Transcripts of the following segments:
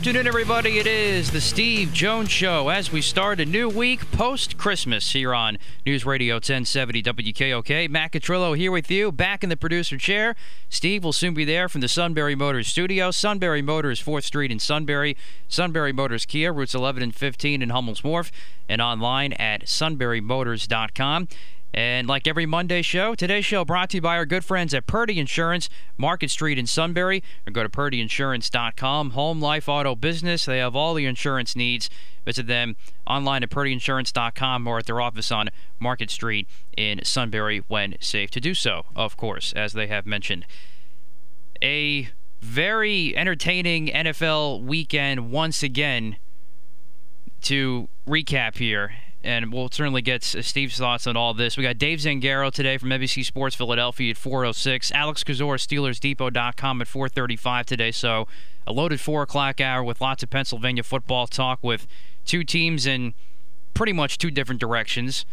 Afternoon, everybody. It is the Steve Jones Show as we start a new week post Christmas here on News Radio 1070 WKOK. Matt Catrillo here with you, back in the producer chair. Steve will soon be there from the Sunbury Motors studio. Sunbury Motors, 4th Street in Sunbury. Sunbury Motors Kia, routes 11 and 15 in Hummel's Wharf, and online at sunburymotors.com. And like every Monday show, today's show brought to you by our good friends at Purdy Insurance, Market Street in Sunbury. Or go to purdyinsurance.com. Home, life, auto, business. They have all the insurance needs. Visit them online at purdyinsurance.com or at their office on Market Street in Sunbury when safe to do so, of course, as they have mentioned. A very entertaining NFL weekend once again to recap here and we'll certainly get Steve's thoughts on all this. We got Dave Zangaro today from NBC Sports Philadelphia at 4:06. Alex Kozora, SteelersDepot.com at 4:35 today. So a loaded four o'clock hour with lots of Pennsylvania football talk with two teams in pretty much two different directions.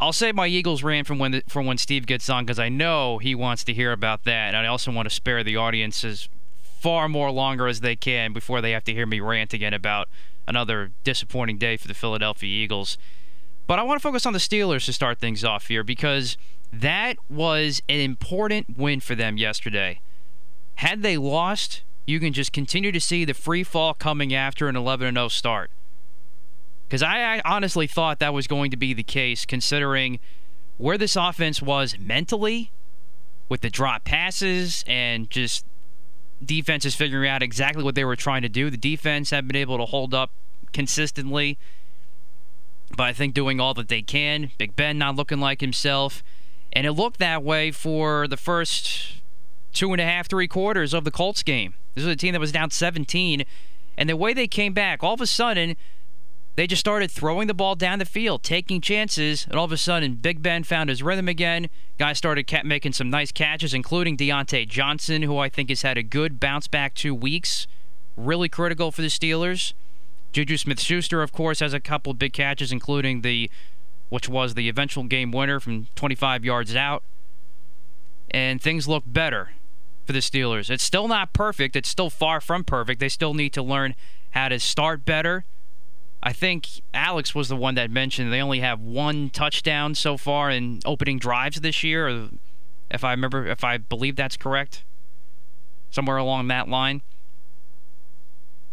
I'll save my Eagles rant from when the, from when Steve gets on because I know he wants to hear about that, and I also want to spare the audience as far more longer as they can before they have to hear me rant again about another disappointing day for the Philadelphia Eagles. But I want to focus on the Steelers to start things off here because that was an important win for them yesterday. Had they lost, you can just continue to see the free fall coming after an 11 0 start. Because I, honestly thought that was going to be the case considering where this offense was mentally with the drop passes and just defense is figuring out exactly what they were trying to do. The defense have been able to hold up consistently, but I think doing all that they can. Big Ben not looking like himself. And it looked that way for the first two and a half, three quarters of the Colts game. This was a team that was down 17. And the way they came back, all of a sudden, they just started throwing the ball down the field, taking chances, and all of a sudden, Big Ben found his rhythm again. Guys started making some nice catches, including Diontae Johnson, who I think has had a good bounce back two weeks. Really critical for the Steelers. Juju Smith Schuster, of course, has a couple big catches, including the which was the eventual game winner from 25 yards out. And things look better for the Steelers. It's still not perfect. It's still far from perfect. They still need to learn how to start better I think Alex was the one that mentioned they only have one touchdown so far in opening drives this year, if I remember, if I believe that's correct, somewhere along that line.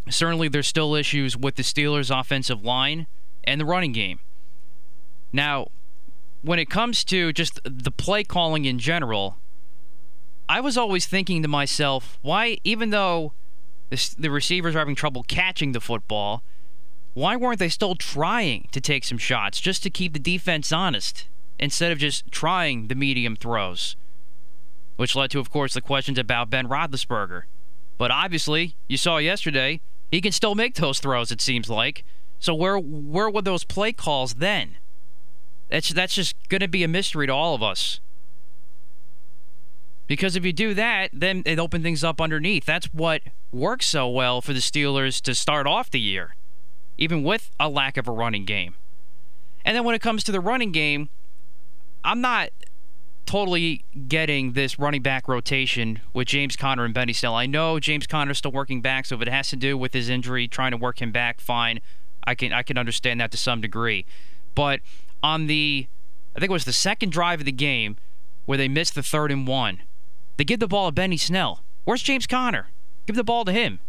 Certainly, there's still issues with the Steelers' offensive line and the running game. Now, when it comes to just the play calling in general, I was always thinking to myself, why, even though the, receivers are having trouble catching the football, why weren't they still trying to take some shots just to keep the defense honest instead of just trying the medium throws? Which led to, of course, the questions about Ben Roethlisberger. But obviously, you saw yesterday, he can still make those throws, it seems like. So where where were those play calls then? That's that's just going to be a mystery to all of us. Because if you do that, then it opens things up underneath. That's what works so well for the Steelers to start off the year even with a lack of a running game. And then when it comes to the running game, I'm not totally getting this running back rotation with James Conner and Benny Snell. I know James Conner's still working back, so if it has to do with his injury, trying to work him back, fine. I can I can understand that to some degree. But on the I think it was the second drive of the game where they missed the third and one. They give the ball to Benny Snell. Where's James Conner? Give the ball to him.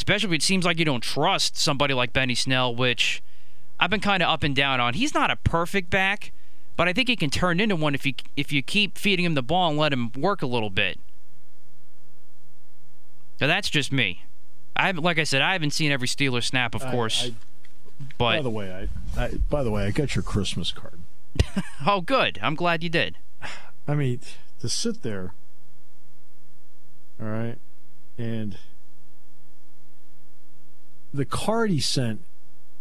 Especially if it seems like you don't trust somebody like Benny Snell, which I've been kind of up and down on. He's not a perfect back, but I think he can turn into one if you if you keep feeding him the ball and let him work a little bit. Now that's just me. I've like I said, I haven't seen every Steeler snap, of course. I, but by the way, I, I by the way, I got your Christmas card. oh, good. I'm glad you did. I mean, to sit there, all right, and the card he sent,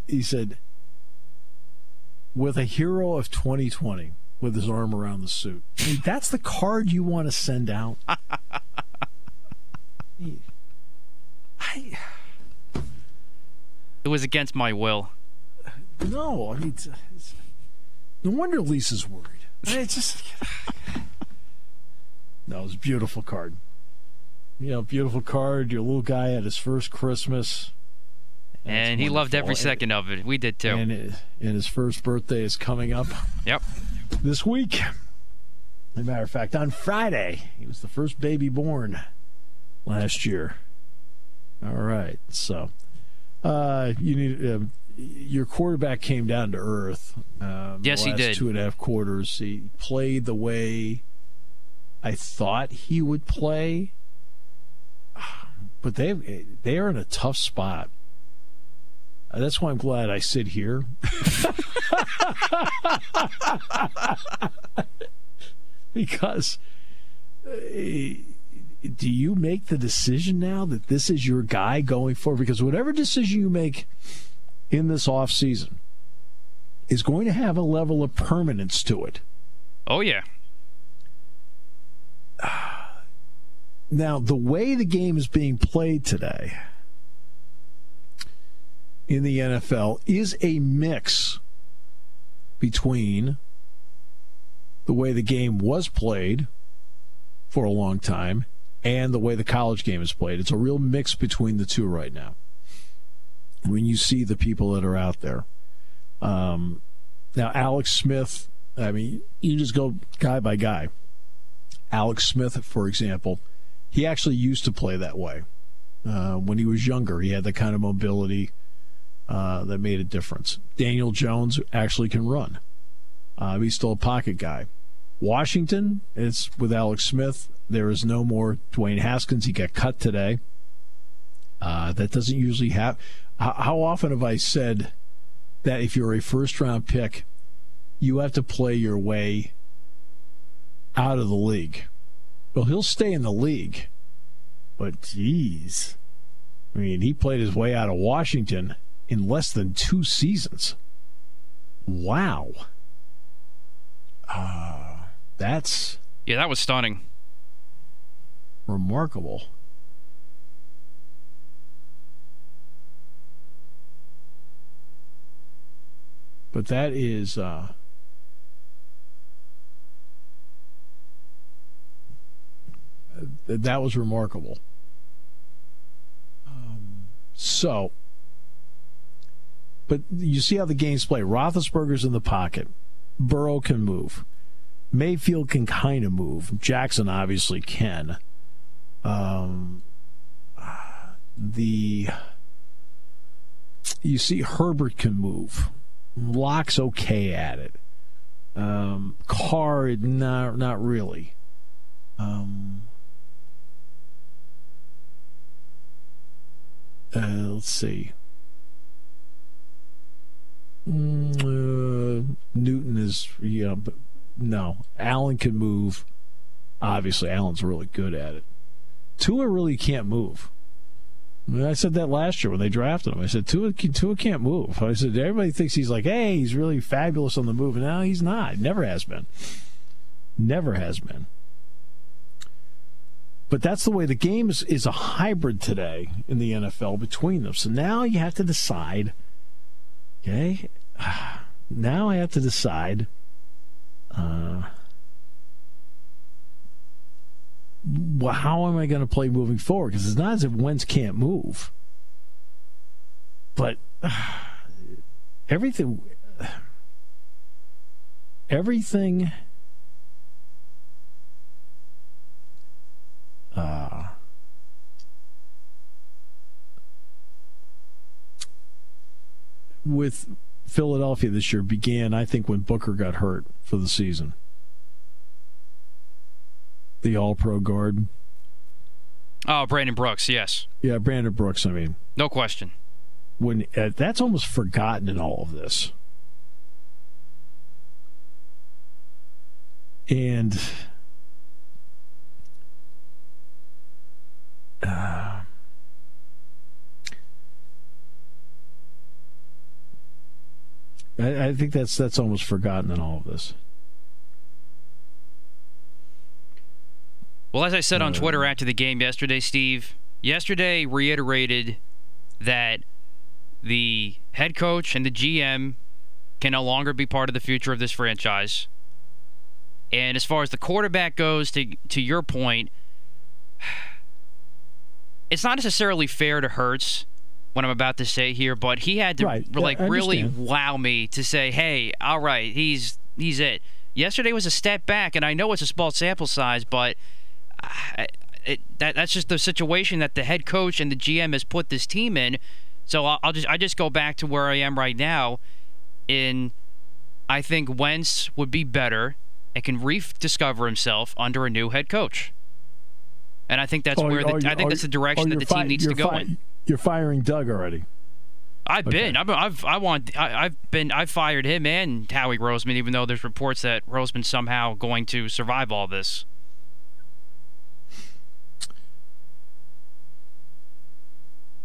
he said, with a hero of 2020 with his arm around the suit. I mean, that's the card you want to send out. I, it was against my will. No, I mean, it's, it's, no wonder Lisa's worried. I mean, it's just. no, it was a beautiful card. You know, beautiful card. Your little guy at his first Christmas. And he loved every second of it. We did too. And, it, and his first birthday is coming up. Yep. This week. As a matter of fact, on Friday, he was the first baby born last year. All right. So, uh, you need uh, your quarterback came down to earth. Um, yes, he did. Two and a half quarters. He played the way I thought he would play, but they they are in a tough spot. That's why I'm glad I sit here. because. Uh, do you make the decision now that this is your guy going forward? Because whatever decision you make in this off season is going to have a level of permanence to it. Oh yeah. Now, the way the game is being played today in the NFL is a mix between the way the game was played for a long time and the way the college game is played. It's a real mix between the two right now. When you see the people that are out there. Um, now, Alex Smith, I mean, you just go guy by guy. Alex Smith, for example, he actually used to play that way. Uh, when he was younger, he had the kind of mobility uh, that made a difference. Daniel Jones actually can run. Uh, he's still a pocket guy. Washington, it's with Alex Smith. There is no more Dwayne Haskins. He got cut today. Uh, that doesn't usually happen. How, how often have I said that if you're a first round pick, you have to play your way out of the league? Well, he'll stay in the league, but geez. I mean, he played his way out of Washington in less than two seasons. Wow. Uh, that's yeah, that was stunning. Remarkable. But that is uh, that was remarkable. Um, so, but you see how the games play. Roethlisberger's in the pocket. Burrow can move. Mayfield can kind of move. Jackson obviously can. Um, the you see Herbert can move. Lock's okay at it. Um, Carr not not really. Um, uh, let's see. Mm, uh, Newton is yeah, but no, Allen can move. Obviously, Allen's really good at it. Tua really can't move. I, mean, I said that last year when they drafted him. I said Tua, Tua can't move. I said everybody thinks he's like, hey, he's really fabulous on the move. No, he's not. Never has been. Never has been. But that's the way the game is, is a hybrid today in the NFL between them. So now you have to decide. Okay, now I have to decide. Uh, well, how am I going to play moving forward? Because it's not as if Wentz can't move, but uh, everything, everything. Uh, with Philadelphia this year began, I think, when Booker got hurt for the season. The All Pro guard. Oh, Brandon Brooks, yes. Yeah, Brandon Brooks. I mean, no question. When uh, that's almost forgotten in all of this, and uh, I, think that's that's almost forgotten in all of this. Well, as I said on uh, Twitter after the game yesterday, Steve, yesterday reiterated that the head coach and the GM can no longer be part of the future of this franchise. And as far as the quarterback goes, to to your point, it's not necessarily fair to Hurts what I'm about to say here, but he had to right. like really wow me to say, "Hey, all right, he's he's it." Yesterday was a step back, and I know it's a small sample size, but it, that that's just the situation that the head coach and the GM has put this team in. So I'll, I'll just I just go back to where I am right now. In I think Wentz would be better and can rediscover himself under a new head coach. And I think that's oh, where the, I think that's the direction that the team needs to go fi- in. You're firing Doug already. I've okay. been. I've, I've, I want. I, have been. I've fired him and Howie Roseman, even though there's reports that Roseman's somehow going to survive all this.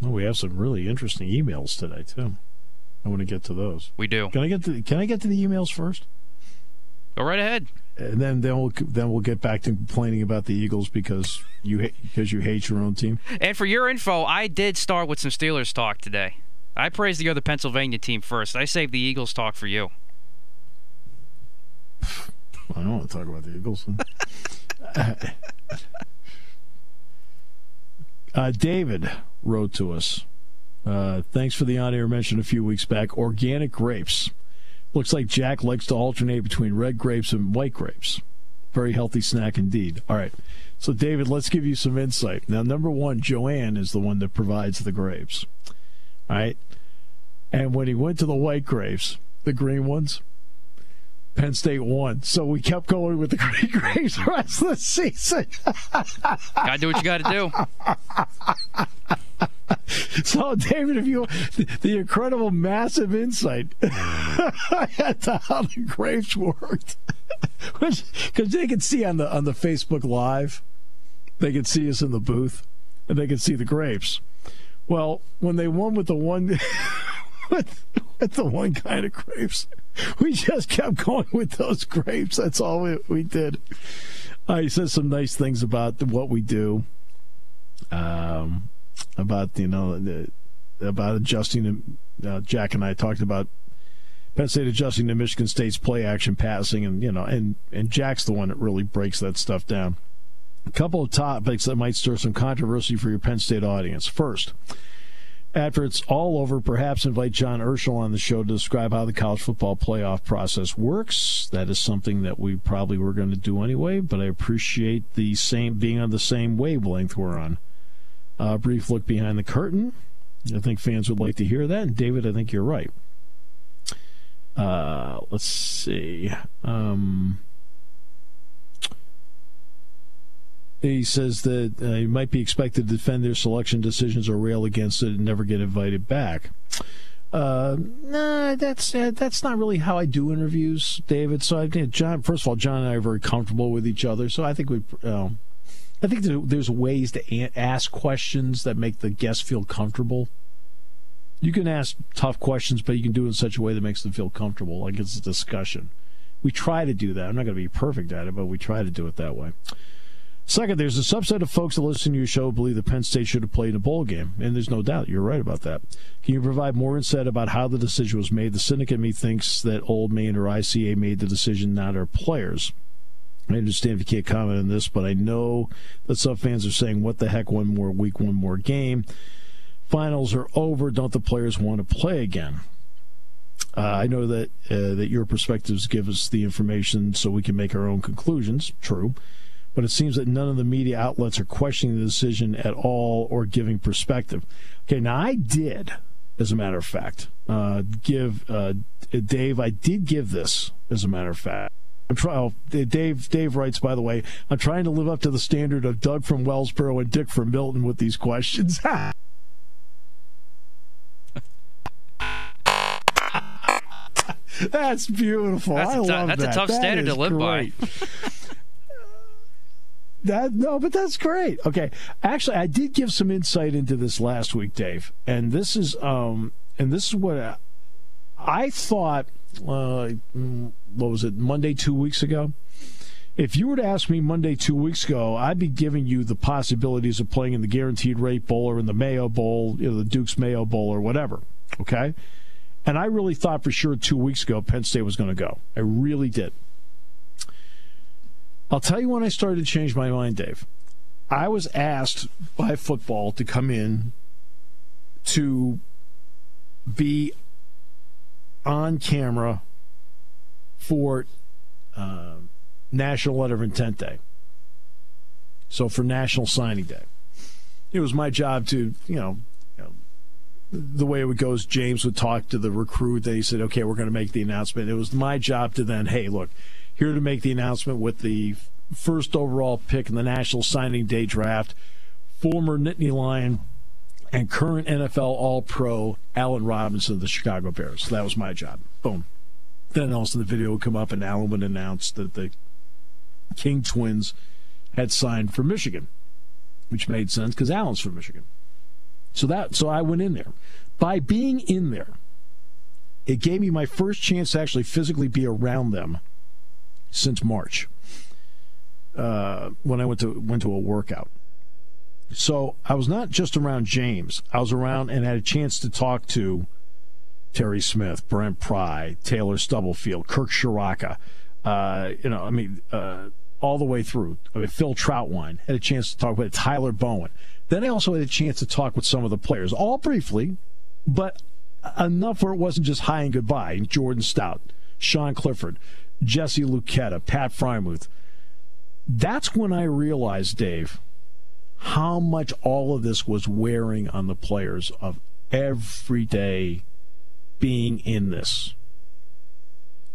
Oh, we have some really interesting emails today too. I want to get to those. We do. Can I get to Can I get to the emails first? Go right ahead. And then then we'll then we'll get back to complaining about the Eagles because you because you hate your own team. And for your info, I did start with some Steelers talk today. I praised the other Pennsylvania team first. I saved the Eagles talk for you. I don't want to talk about the Eagles. uh, David wrote to us. Uh, thanks for the on air mention a few weeks back. Organic grapes. Looks like Jack likes to alternate between red grapes and white grapes. Very healthy snack indeed. All right. So, David, let's give you some insight. Now, number one, Joanne is the one that provides the grapes. All right. And when he went to the white grapes, the green ones, Penn State won. So we kept going with the green grapes the rest of the season. gotta do what you gotta do. so, David, if you the, the incredible, massive insight into how the grapes worked, because they could see on the on the Facebook Live, they could see us in the booth, and they could see the grapes. Well, when they won with the one with, with the one kind of grapes, we just kept going with those grapes. That's all we, we did. Uh, he says some nice things about what we do. Um, about you know the, about adjusting. Uh, Jack and I talked about Penn State adjusting to Michigan State's play action passing, and you know, and and Jack's the one that really breaks that stuff down. A couple of topics that might stir some controversy for your Penn State audience. First, after it's all over, perhaps invite John Urschel on the show to describe how the college football playoff process works. That is something that we probably were going to do anyway, but I appreciate the same being on the same wavelength we're on. A brief look behind the curtain. I think fans would like to hear that. And David, I think you're right. Uh, let's see. Um, he says that uh, he might be expected to defend their selection decisions or rail against it and never get invited back. Uh, nah, that's uh, that's not really how I do interviews, David. So I John. First of all, John and I are very comfortable with each other, so I think we. Um, I think there's ways to ask questions that make the guest feel comfortable. You can ask tough questions, but you can do it in such a way that makes them feel comfortable, like it's a discussion. We try to do that. I'm not going to be perfect at it, but we try to do it that way. Second, there's a subset of folks that listen to your show believe that Penn State should have played a bowl game, and there's no doubt you're right about that. Can you provide more insight about how the decision was made? The cynic in me thinks that Old Main or ICA made the decision, not our players. I understand if you can't comment on this, but I know that some fans are saying, "What the heck? One more week, one more game. Finals are over. Don't the players want to play again?" Uh, I know that uh, that your perspectives give us the information so we can make our own conclusions. True, but it seems that none of the media outlets are questioning the decision at all or giving perspective. Okay, now I did, as a matter of fact, uh, give uh, Dave. I did give this, as a matter of fact. I'm trying. Oh, Dave. Dave writes, by the way, I'm trying to live up to the standard of Doug from Wellsboro and Dick from Milton with these questions. That's beautiful. That's I t- love that's that. a tough That standard to live by. great. that no, but that's great. Okay, actually, I did give some insight into this last week, Dave, and this is um, and this is what I, I thought. Uh, what was it? Monday, two weeks ago. If you were to ask me Monday two weeks ago, I'd be giving you the possibilities of playing in the Guaranteed Rate Bowl or in the Mayo Bowl, you know, the Duke's Mayo Bowl or whatever. Okay, and I really thought for sure two weeks ago Penn State was going to go. I really did. I'll tell you when I started to change my mind, Dave. I was asked by football to come in to be on camera for uh, National Letter of Intent Day. So for National Signing Day, it was my job to, you know, you know the way it goes, James would talk to the recruit. They said, okay, we're going to make the announcement. It was my job to then, hey, look, here to make the announcement with the first overall pick in the National Signing Day draft, former Nittany Lion and current NFL All Pro Allen Robinson of the Chicago Bears. So that was my job. Boom. Then also the video would come up and Allen would announce that the King twins had signed for Michigan, which made sense because Allen's from Michigan. So that so I went in there. By being in there, it gave me my first chance to actually physically be around them since March. Uh, when I went to went to a workout. So I was not just around James. I was around and had a chance to talk to Terry Smith, Brent Pry, Taylor Stubblefield, Kirk Ciarrocca. Uh, you know, I mean, uh, all the way through. I mean, Phil Trautwein had a chance to talk with Tyler Bowen. Then I also had a chance to talk with some of the players, all briefly, but enough where it wasn't just hi and goodbye. Jordan Stout, Sean Clifford, Jesse Luketa, Pat Freiermuth. That's when I realized, Dave, how much all of this was wearing on the players of every day being in this.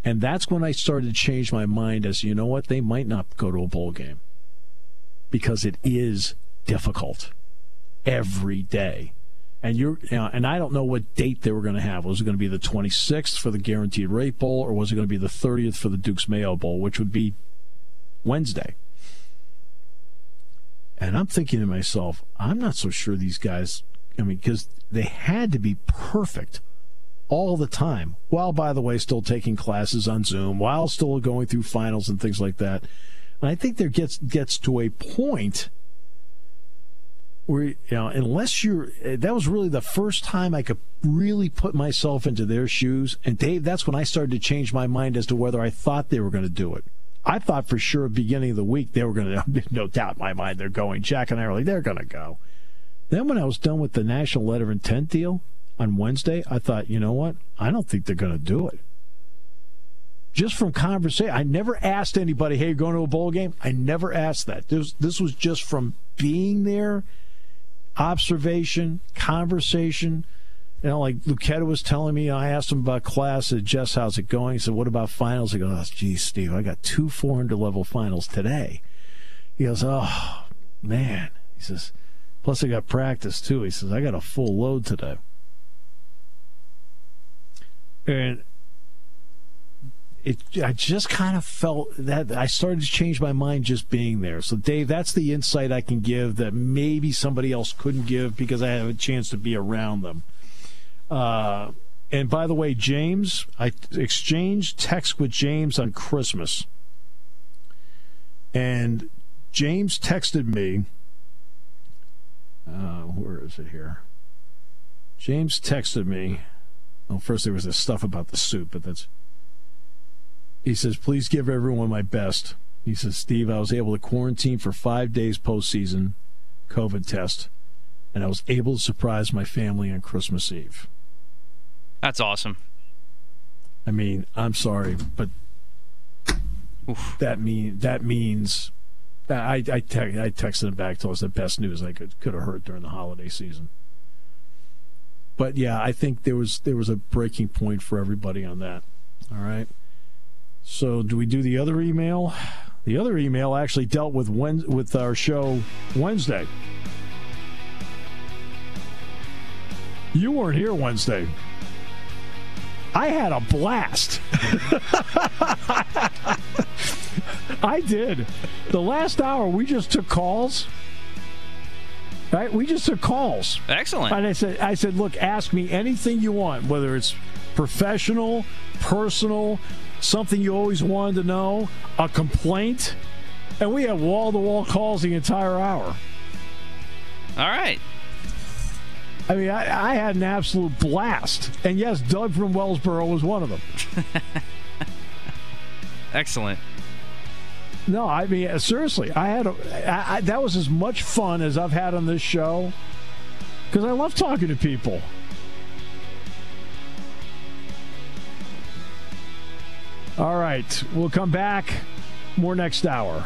And that's when I started to change my mind as you know what, they might not go to a bowl game because it is difficult every day. And you're, you know, and I don't know what date they were going to have. Was it going to be the 26th for the Guaranteed Rate Bowl, or was it going to be the 30th for the Duke's Mayo Bowl, which would be Wednesday? And I'm thinking to myself, I'm not so sure these guys. I mean, because they had to be perfect all the time, while, by the way, still taking classes on Zoom, while still going through finals and things like that. And I think there gets gets to a point where you know, unless you're, eh, that was really the first time I could really put myself into their shoes. And Dave, that's when I started to change my mind as to whether I thought they were going to do it. I thought for sure at the beginning of the week they were going to, no doubt in my mind, they're going. Jack and I were like, they're going to go. Then when I was done with the national letter of intent deal on Wednesday, I thought, you know what? I don't think they're going to do it. Just from conversation, I never asked anybody, "Hey, you're going to a bowl game?" I never asked that. This this was just from being there, observation, conversation. You know, like Luketa was telling me, I asked him about class. I said, Jess, how's it going? He said, what about finals? I go, oh, geez, Steve, I got two 400 level finals today. He goes, oh, man. He says, plus I got practice too. He says, I got a full load today. And it, I just kind of felt that I started to change my mind just being there. So, Dave, that's the insight I can give that maybe somebody else couldn't give because I have a chance to be around them. Uh, and by the way, James, I exchanged text with James on Christmas. And James texted me. Uh, where is it here? James texted me. Well, first there was this stuff about the suit, but that's. He says, please give everyone my best. He says, Steve, I was able to quarantine for five days postseason, COVID test, and I was able to surprise my family on Christmas Eve. That's awesome. I mean, I'm sorry, but Oof. that mean that means that I I, te- I texted him back told us the best news I could could have heard during the holiday season. but yeah, I think there was there was a breaking point for everybody on that. All right. So do we do the other email? The other email actually dealt with when, with our show Wednesday. You weren't here Wednesday. I had a blast. I did. The last hour, we just took calls. Right? We just took calls. Excellent. And I said, I said, look, ask me anything you want, whether it's professional, personal, something you always wanted to know, a complaint. And we had wall to wall calls the entire hour. All right. I mean, I, I, had an absolute blast. And yes, Doug from Wellsboro was one of them. Excellent. No, I mean, uh, seriously, I had a, I, I, that was as much fun as I've had on this show because I love talking to people. All right, we'll come back. More next hour.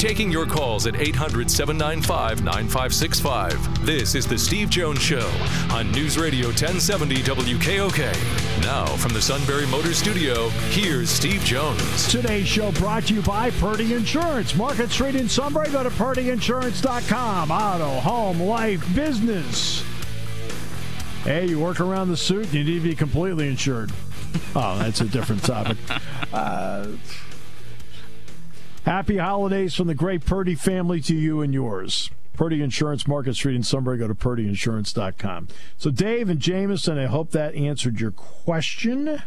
Taking your calls at 800 795 9565. This is The Steve Jones Show on News Radio 1070 WKOK. Now, from the Sunbury Motor Studio, here's Steve Jones. Today's show brought to you by Purdy Insurance. Market Street in Sunbury. Go to purdyinsurance.com. Auto, home, life, business. Hey, you work around the suit, you need to be completely insured. Oh, that's a different topic. Uh, Happy holidays from the great Purdy family to you and yours. Purdy Insurance, Market Street in Sunbury. Go to purdyinsurance.com. So, Dave and Jameson, I hope that answered your question.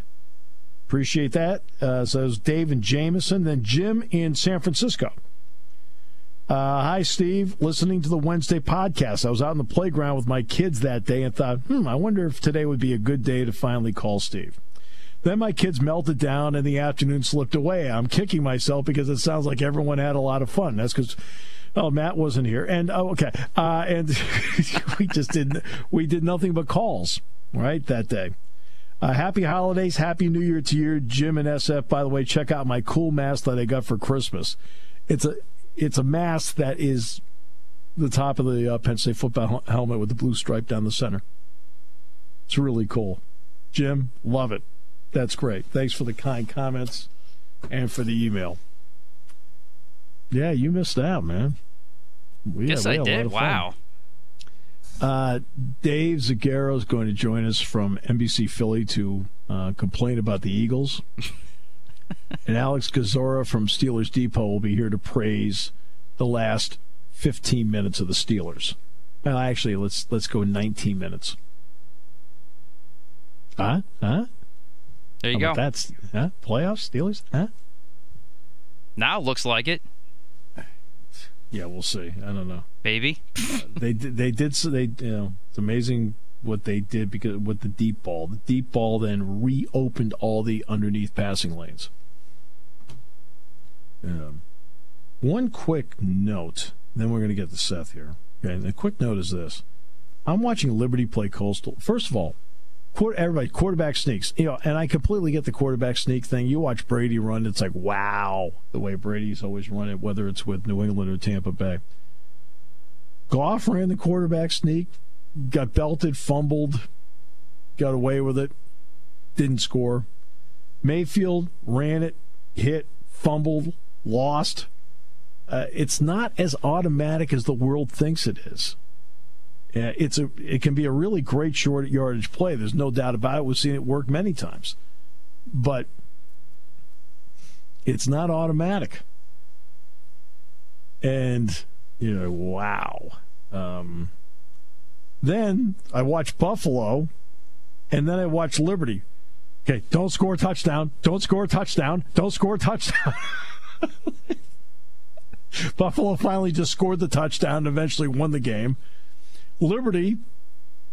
Appreciate that. Uh, so, Dave and Jameson. Then Jim in San Francisco. Uh, hi, Steve. Listening to the Wednesday podcast. I was out in the playground with my kids that day and thought, hmm, I wonder if today would be a good day to finally call Steve. Then my kids melted down and the afternoon slipped away. I'm kicking myself because it sounds like everyone had a lot of fun. That's because Oh, Matt wasn't here, and oh, okay, uh, and we just didn't we did nothing but calls right that day. Uh, happy holidays, happy New Year to you, Jim and SF. By the way, check out my cool mask that I got for Christmas. It's a it's a mask that is the top of the uh, Penn State football helmet with the blue stripe down the center. It's really cool. Jim, love it. That's great. Thanks for the kind comments and for the email. Yeah, you missed out, man. We yes, I did. Wow. Uh, Dave Zangaro is going to join us from NBC Philly to uh, complain about the Eagles. and Alex Kozora from Steelers Depot will be here to praise the last 15 minutes of the Steelers. Well, actually, let's let's go 19 minutes. Huh? Huh? There you go. That's huh? playoffs, Steelers, huh? Now looks like it. Yeah, we'll see. I don't know. Maybe uh, they did. They did. So they, you know, it's amazing what they did because with the deep ball, the deep ball then reopened all the underneath passing lanes. Um, one quick note, then we're going to get to Seth here. Okay, the quick note is this: I'm watching Liberty play Coastal. First of all, everybody quarterback sneaks. You know, and I completely get the quarterback sneak thing. You watch Brady run, it's like wow, the way Brady's always run it, whether it's with New England or Tampa Bay. Goff ran the quarterback sneak, got belted, fumbled, got away with it, didn't score. Mayfield ran it, hit, fumbled, lost. Uh, it's not as automatic as the world thinks it is. It's a it can be a really great short yardage play. There's no doubt about it. We've seen it work many times, but it's not automatic. And you know, wow. Um, then I watch Buffalo, and then I watch Liberty. Okay, don't score a touchdown. Don't score a touchdown. Don't score a touchdown. Buffalo finally just scored the touchdown and eventually won the game. Liberty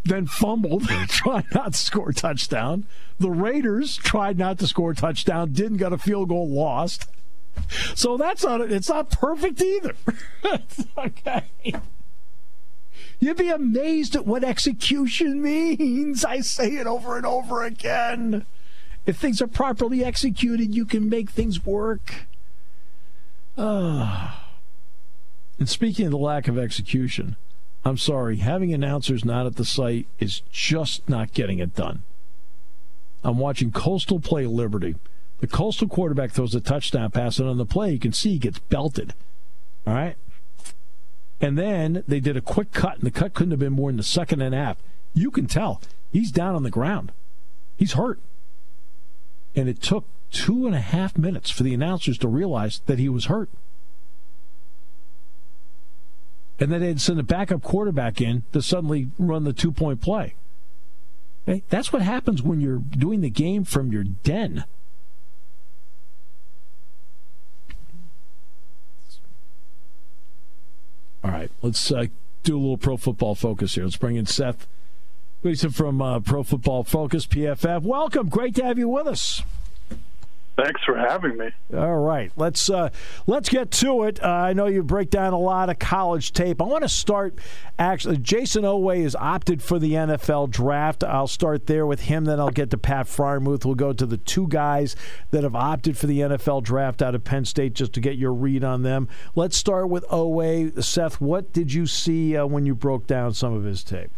then fumbled, tried not to score touchdown. The Raiders tried not to score touchdown, didn't get a field goal, lost. So that's not it's not perfect either. okay. You'd be amazed at what execution means. I say it over and over again. If things are properly executed, you can make things work. Uh, and speaking of the lack of execution, I'm sorry, having announcers not at the site is just not getting it done. I'm watching Coastal play Liberty. The Coastal quarterback throws a touchdown pass, and on the play, you can see he gets belted. All right? And then they did a quick cut, and the cut couldn't have been more than the second and a half. You can tell he's down on the ground. He's hurt. And it took two and a half minutes for the announcers to realize that he was hurt. And then they'd send a backup quarterback in to suddenly run the two point play. Okay? That's what happens when you're doing the game from your den. All right, let's uh, do a little pro football focus here. Let's bring in Seth Gleason from uh, Pro Football Focus, PFF. Welcome. Great to have you with us. Thanks for having me. All right, let's uh, let's get to it. Uh, I know you break down a lot of college tape. I want to start. Actually, Jayson Oweh has opted for the NFL draft. I'll start there with him. Then I'll get to Pat Freiermuth. We'll go to the two guys that have opted for the NFL draft out of Penn State, just to get your read on them. Let's start with Oweh. Seth, what did you see uh, when you broke down some of his tape?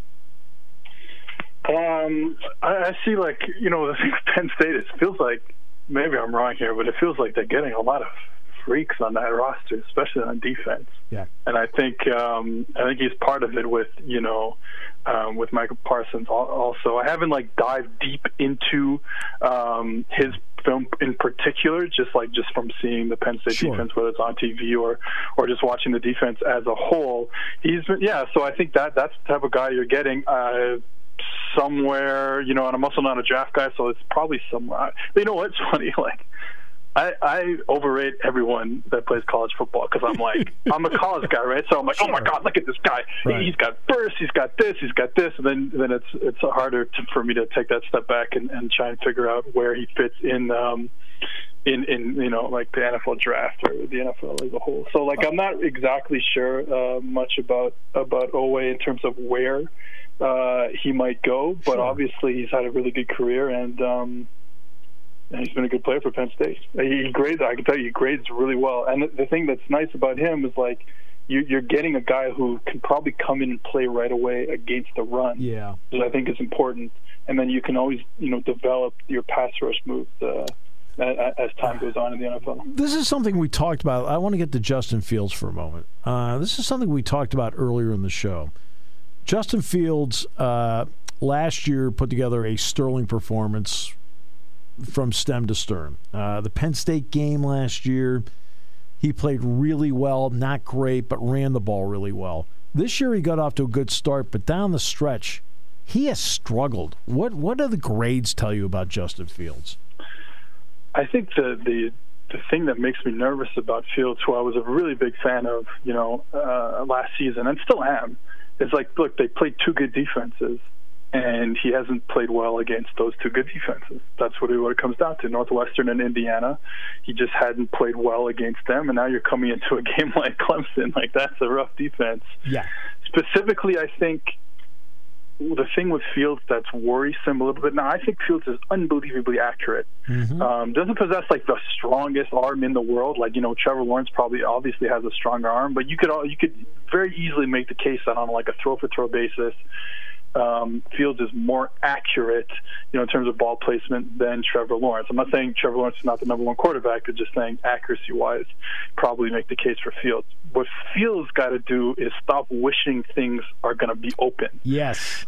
Um, I, I see, like you know, the thing with Penn State, it feels like maybe I'm wrong here, but it feels like they're getting a lot of freaks on that roster, especially on defense. Yeah. And I think um, I think he's part of it with you know um, with Micah Parsons also. I haven't like dived deep into um, his film in particular, just like just from seeing the Penn State sure. defense, whether it's on TV or or just watching the defense as a whole. He's been yeah. So I think that that's the type of guy you're getting. Uh, somewhere, you know, and I'm also not a draft guy, so it's probably somewhere. You know what's funny? Like, I, I overrate everyone that plays college football because I'm like, I'm a college guy, right? So I'm like, sure. oh my god, look at this guy. Right. He's got burst, he's got this, he's got this, and then then it's it's harder to, for me to take that step back and, and try and figure out where he fits in. Um, in in you know like the NFL draft or the NFL as a whole. So like I'm not exactly sure uh, much about about Oweh in terms of where uh, he might go, but sure. obviously he's had a really good career and. Um, and he's been a good player for Penn State. He grades, I can tell you, he grades really well. And the thing that's nice about him is like you're getting a guy who can probably come in and play right away against the run. Yeah, which I think is important. And then you can always, you know, develop your pass rush moves. Uh, as time goes on in the NFL. This is something we talked about. I want to get to Justin Fields for a moment. Uh, this is something we talked about earlier in the show. Justin Fields uh, last year put together a sterling performance from stem to stern. Uh, the Penn State game last year, he played really well, not great, but ran the ball really well. This year he got off to a good start, but down the stretch, he has struggled. What what do the grades tell you about Justin Fields? I think the the the thing that makes me nervous about Fields, who I was a really big fan of, you know, uh, last season and still am, is like, look, they played two good defenses, and he hasn't played well against those two good defenses. That's what it, what it comes down to. Northwestern and Indiana, he just hadn't played well against them, and now you're coming into a game like Clemson, like that's a rough defense. Yeah. Specifically, I think the thing with Fields that's worrisome a little bit. Now, I think Fields is unbelievably accurate. Mm-hmm. Um, doesn't possess like the strongest arm in the world. Like you know, Trevor Lawrence probably obviously has a stronger arm, but you could all, you could very easily make the case that on like a throw for throw basis, um, Fields is more accurate, you know, in terms of ball placement than Trevor Lawrence. I'm not saying Trevor Lawrence is not the number one quarterback. I'm just saying accuracy-wise, probably make the case for Fields. What Fields got to do is stop wishing things are going to be open. Yes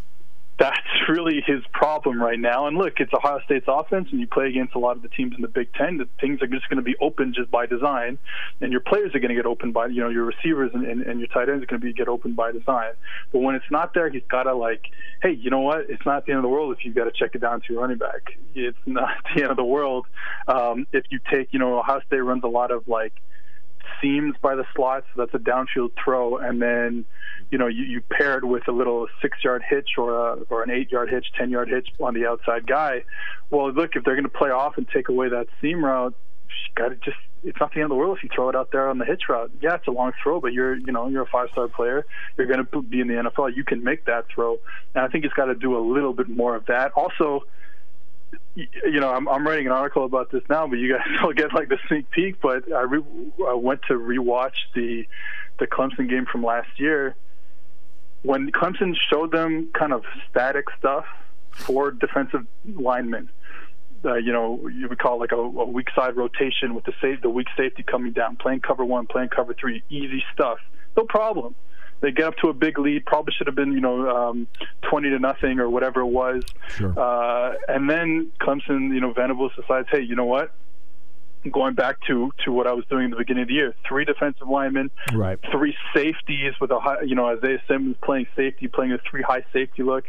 that's really his problem right now. And look, it's Ohio State's offense, and you play against a lot of the teams in the Big Ten. That things are just going to be open just by design, and your players are going to get open by you know your receivers and, and, and your tight ends are going to be get open by design. But when it's not there, he's got to like, hey, you know what? It's not the end of the world if you've got to check it down to your running back. It's not the end of the world um, if you take you know Ohio State runs a lot of like seams by the slot, so that's a downfield throw, and then you know you, you pair it with a little six yard hitch or a, or an eight yard hitch, ten yard hitch on the outside guy. Well, look, if they're going to play off and take away that seam route, you got to just it's not the end of the world if you throw it out there on the hitch route. Yeah, it's a long throw, but you're you know you're a five star player. You're going to be in the NFL. You can make that throw, and I think he's got to do a little bit more of that. Also you know, I'm, I'm writing an article about this now, but you guys will get like the sneak peek. But I, re- I went to rewatch the the Clemson game from last year. When Clemson showed them kind of static stuff for defensive linemen, uh, you know, you would call it like a, a weak side rotation with the safe, the weak safety coming down, playing cover one, playing cover three, easy stuff, no problem. They get up to a big lead. Probably should have been, you know, um, twenty to nothing or whatever it was. Sure. Uh, and then Clemson, you know, Venables decides, hey, you know what? going back to to what I was doing in the beginning of the year. Three defensive linemen, right? Three safeties with a high, you know, Isaiah Simmons playing safety, playing a three high safety look,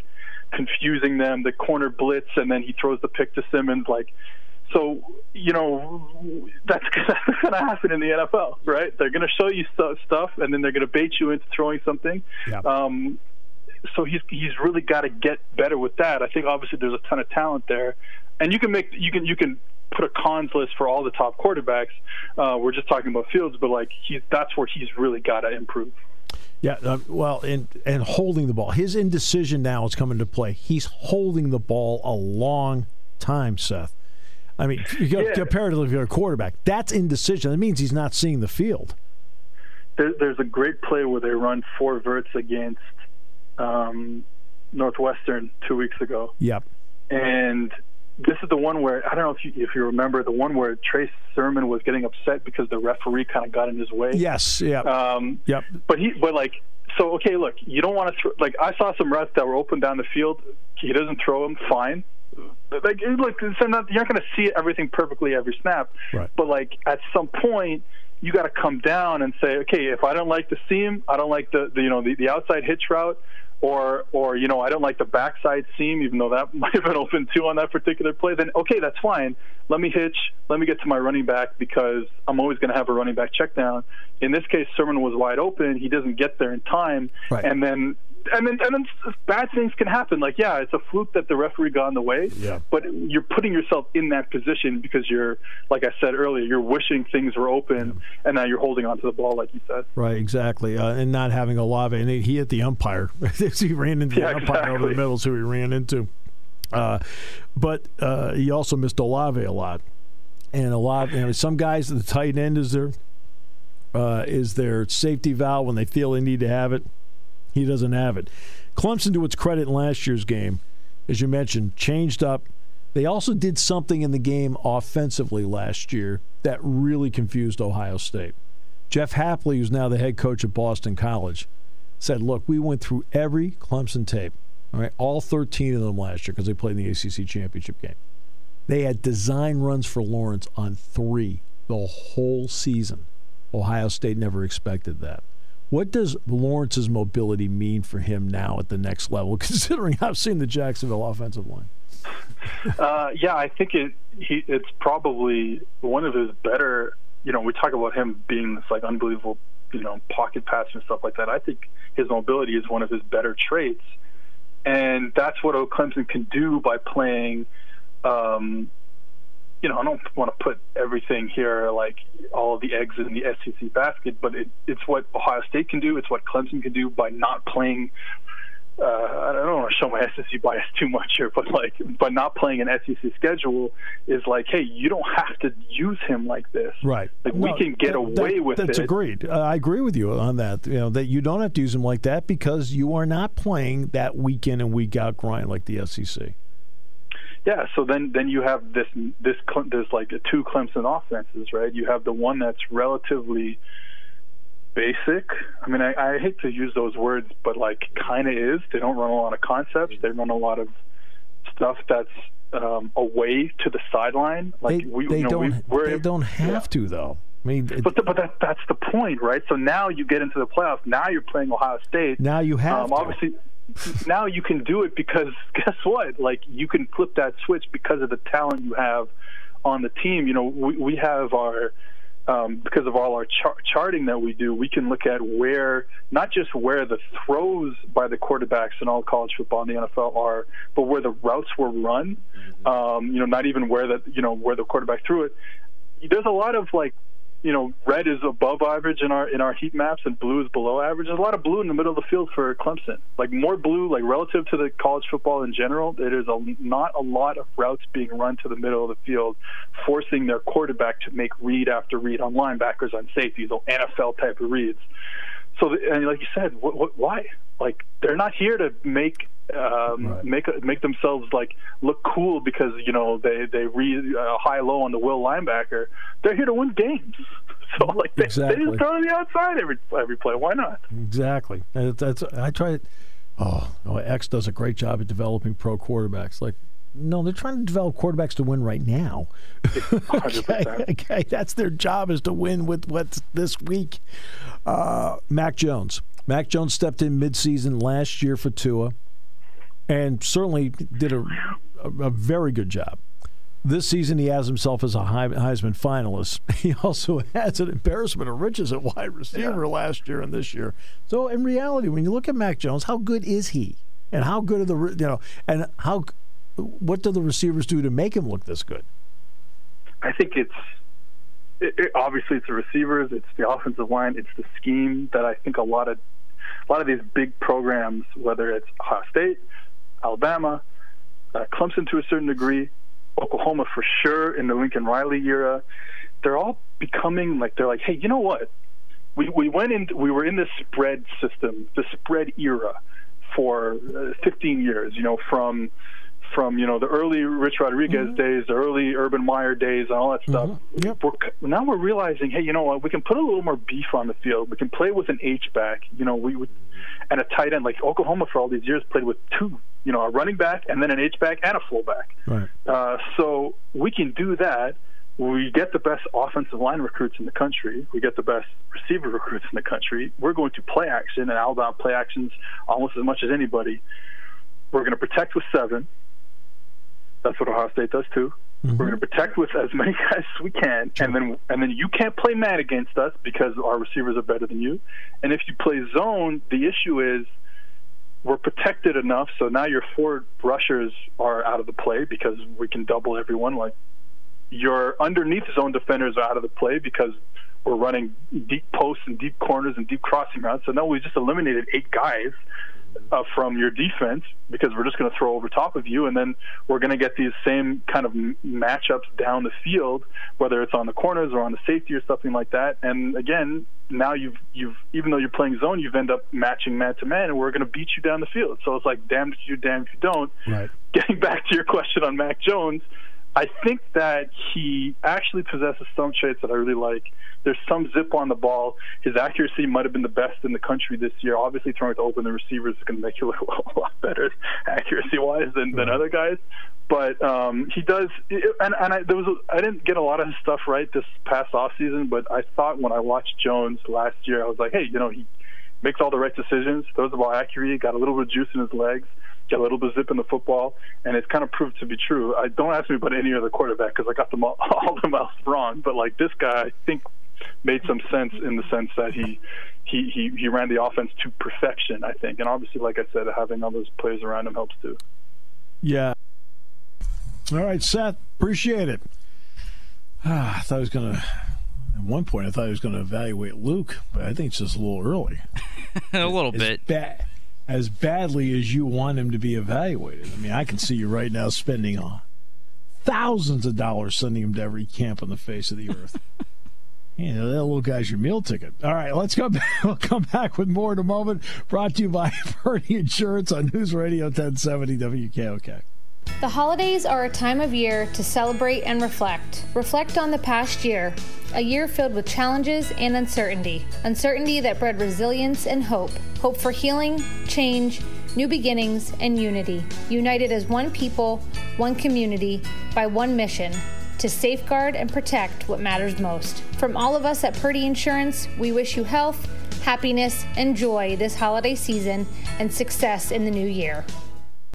confusing them. The corner blitz, and then he throws the pick to Simmons. Like so, you know, that's, that's going to happen in the NFL, right? They're going to show you st- stuff, and then they're going to bait you into throwing something. Yeah. Um, so he's he's really got to get better with that. I think obviously there's a ton of talent there, and you can make you can you can put a cons list for all the top quarterbacks. Uh, we're just talking about Fields, but like he's that's where he's really got to improve. Yeah, uh, well, and and holding the ball, his indecision now is coming to play. He's holding the ball a long time, Seth. I mean, you got, yeah. comparatively to a quarterback, that's indecision. That means he's not seeing the field. There, there's a great play where they run four verts against um, Northwestern two weeks ago. Yep. And this is the one where I don't know if you if you remember the one where Trey Sermon was getting upset because the referee kind of got in his way. Yes. Yeah. Um, yep. But he, but like, so okay, look, you don't want to throw. Like, I saw some routes that were open down the field. He doesn't throw them. Fine like look, so not, you're not going to see everything perfectly every snap, right. but like at some point you got to come down and say, okay, if I don't like the seam, I don't like the, the you know the, the outside hitch route, or or you know I don't like the backside seam, even though that might have been open too on that particular play. Then okay, that's fine. Let me hitch. Let me get to my running back because I'm always going to have a running back check down. In this case, Sermon was wide open. He doesn't get there in time, right. and then and then and then bad things can happen. Like yeah, it's a fluke that the referee got in the way. Yeah. But you're putting yourself in that position because you're, like I said earlier, you're wishing things were open, yeah. and now you're holding onto the ball, like you said. Right. Exactly. Uh, and not having Olave, and he hit the umpire. he ran into the yeah, umpire exactly. over the middle, so he ran into. Uh, but uh, he also missed Olave a lot, and a lot. You know, some guys, the tight end is their uh, is their safety valve when they feel they need to have it. He doesn't have it. Clemson, to its credit in last year's game, as you mentioned, changed up. They also did something in the game offensively last year that really confused Ohio State. Jeff Hafley, who's now the head coach at Boston College, said, Look, we went through every Clemson tape, all right, all 13 of them last year because they played in the ACC championship game. They had design runs for Lawrence on three the whole season. Ohio State never expected that. What does Lawrence's mobility mean for him now at the next level, considering I've seen the Jacksonville offensive line? Uh, yeah, I think it. He, it's probably one of his better. You know, we talk about him being this like unbelievable, you know, pocket passer and stuff like that. I think his mobility is one of his better traits, and that's what Clemson can do by playing. Um, you know, I don't want to put everything here like all of the eggs in the SEC basket, but it, it's what Ohio State can do. It's what Clemson can do by not playing uh, I don't want to show my SEC bias too much here, but like, by not playing an SEC schedule is like, hey, you don't have to use him like this. Right. Like No, we can get that- away that- with that's it. agreed. Uh, I agree with you on that. You know that you don't have to use him like that because you are not playing that week in and week out grind like the SEC. Yeah. So then, then you have this, this, there's like two Clemson offenses, right? You have the one that's relatively basic. I mean, I, I hate to use those words, but like kind of is. They don't run a lot of concepts. They run a lot of stuff that's um, away to the sideline. Like They, we, they you know, don't. we, we're, they don't have yeah. to though. I mean, But the, but that, that's the point, right? So now you get into the playoffs. Now you're playing Ohio State. now you have um, to. Now you can do it because guess what? Like you can flip that switch because of the talent you have on the team. You know, we, we have our um, because of all our char- charting that we do, we can look at where not just where the throws by the quarterbacks in all college football and the NFL are, but where the routes were run. Um, you know, not even where the you know where the quarterback threw it. There's a lot of like you know, red is above average in our in our heat maps, and blue is below average. There's a lot of blue in the middle of the field for Clemson. Like more blue, like relative to the college football in general. There is a, not a lot of routes being run to the middle of the field, forcing their quarterback to make read after read on linebackers, on safeties, on NFL type of reads. So, and like you said, what, what, why? Like they're not here to make um, Right. make make themselves like look cool because you know they they read uh, high low on the will linebacker. They're here to win games. So like they, they Exactly. just throw to the outside every every play. Why not? Exactly. And that's I try. Oh, oh, X does a great job at developing pro quarterbacks. Like, no, they're trying to develop quarterbacks to win right now. Okay, okay, that's their job is to win with what's this week. Uh, Mac Jones. Mac Jones stepped in midseason last year for Tua, and certainly did a, a, a very good job. This season, he has himself as a Heisman finalist. He also has an embarrassment of riches at wide receiver last year and this year. So, in reality, when you look at Mac Jones, how good is he? And how good are the you know? And how what do the receivers do to make him look this good? I think it's it, it, obviously it's the receivers, it's the offensive line, it's the scheme that I think a lot of a lot of these big programs, whether it's Ohio State, Alabama, uh, Clemson to a certain degree, Oklahoma for sure in the Lincoln Riley era, they're all becoming like they're like, hey, you know what? We we went in, we were in this spread system, the spread era, for uh, 15 years. You know, from from you know the early Rich Rodriguez days, the early Urban Meyer days, and all that stuff. Yep. We're, now we're realizing, hey, you know what? We can put a little more beef on the field. We can play with an H back. You know, we would and a tight end like Oklahoma for all these years played with two. You know, a running back and then an H back and a fullback. Right. Uh, so we can do that. We get the best offensive line recruits in the country. We get the best receiver recruits in the country. We're going to play action and Alabama play actions almost as much as anybody. We're going to protect with seven. That's what Ohio State does too. We're going to protect with as many guys as we can, and then and then you can't play man against us because our receivers are better than you. And if you play zone, the issue is we're protected enough, so now your four rushers are out of the play because we can double everyone. Like your underneath zone defenders are out of the play because we're running deep posts and deep corners and deep crossing routes. So now we just eliminated eight guys uh, from your defense because we're just going to throw over top of you, and then we're going to get these same kind of m- matchups down the field, whether it's on the corners or on the safety or something like that. And again, now you've you've even though you're playing zone, you've end up matching man to man, and we're going to beat you down the field. So it's like damned if you, damned if you don't. Right. Getting back to your question on Mac Jones, I think that he actually possesses some traits that I really like. There's some zip on the ball. His accuracy might have been the best in the country this year. Obviously, throwing it to open the receivers is going to make you look a lot better accuracy-wise than, than other guys. But um, he does, and, and I, there was a, I didn't get a lot of his stuff right this past off season, but I thought when I watched Jones last year, I was like, hey, you know, he makes all the right decisions, throws the ball accurately, got a little bit of juice in his legs, got a little bit of zip in the football, and it's kind of proved to be true. I don't ask me about any other quarterback because I got them all, all them else wrong, but like this guy, I think made some sense in the sense that he he he, he ran the offense to perfection. I think, and obviously, like I said, having all those players around him helps too. Yeah. All right, Seth. Appreciate it. Ah, I thought I was going to. At one point, I thought I was going to evaluate Luke, but I think it's just a little early. a little As bit. bad, as badly as you want him to be evaluated. I mean, I can see you right now spending on thousands of dollars sending him to every camp on the face of the earth. You know, that little guy's your meal ticket. All right, let's go back. We'll come back with more in a moment. Brought to you by Purdy Insurance on News Radio 1070 WKOK. The holidays are a time of year to celebrate and reflect. Reflect on the past year, a year filled with challenges and uncertainty. Uncertainty that bred resilience and hope. Hope for healing, change, new beginnings, and unity. United as one people, one community, by one mission to safeguard and protect what matters most. From all of us at Purdy Insurance, we wish you health, happiness, and joy this holiday season and success in the new year.